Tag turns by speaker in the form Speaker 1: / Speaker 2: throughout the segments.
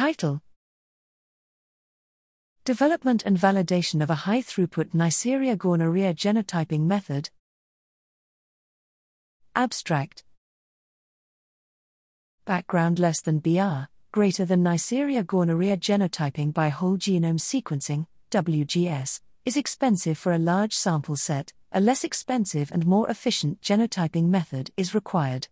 Speaker 1: Title Development and validation of a high throughput Neisseria gonorrhoeae genotyping method. Abstract Background less than BR, greater than Neisseria gonorrhoeae genotyping by whole genome sequencing, WGS, is expensive for a large sample set, a less expensive and more efficient genotyping method is required.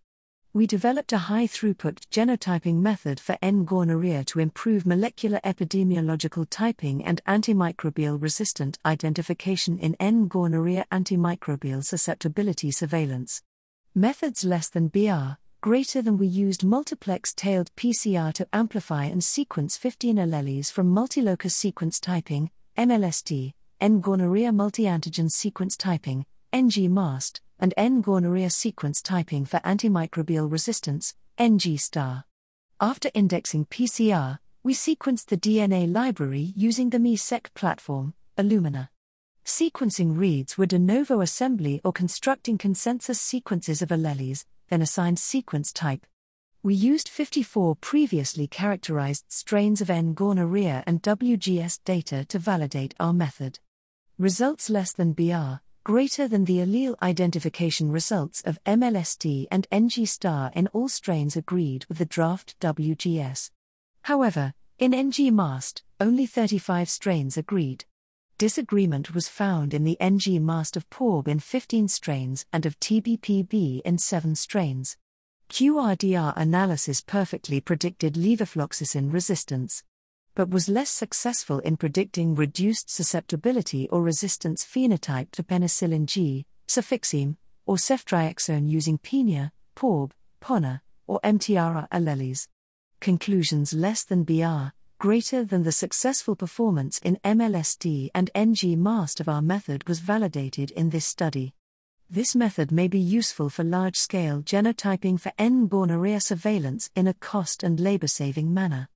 Speaker 1: We developed a high throughput genotyping method for N. gonorrhoeae to improve molecular epidemiological typing and antimicrobial resistant identification in N. gonorrhoeae antimicrobial susceptibility surveillance. Methods less than BR, greater than we used multiplex tailed PCR to amplify and sequence 15 alleles from multilocus sequence typing, MLST, N gonorrhoeae multi-antigen sequence typing, NG MAST, and N gonorrhoeae sequence typing for antimicrobial resistance, NG star. After indexing PCR, we sequenced the DNA library using the MiSeq platform, Illumina. Sequencing reads were de novo assembly or constructing consensus sequences of alleles, then assigned sequence type. We used 54 previously characterized strains of N. gonorrhoeae and WGS data to validate our method. Results less than BR, greater than the allele identification results of MLST and NG star in all strains agreed with the draft WGS. However, in NG MAST, only 35 strains agreed. Disagreement was found in the NG MAST of porB in 15 strains and of tbpB in 7 strains. QRDR analysis perfectly predicted levofloxacin resistance, but was less successful in predicting reduced susceptibility or resistance phenotype to penicillin G, cefixime, or ceftriaxone using penA, porB, ponA, or mtrR alleles. Conclusions less than BR, greater than the successful performance in MLST and NG MAST of our method was validated in this study. This method may be useful for large scale genotyping for N gonorrhoeae surveillance in a cost and labor saving manner.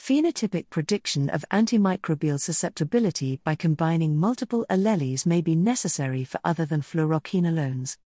Speaker 1: Phenotypic prediction of antimicrobial susceptibility by combining multiple alleles may be necessary for other than fluoroquinolones.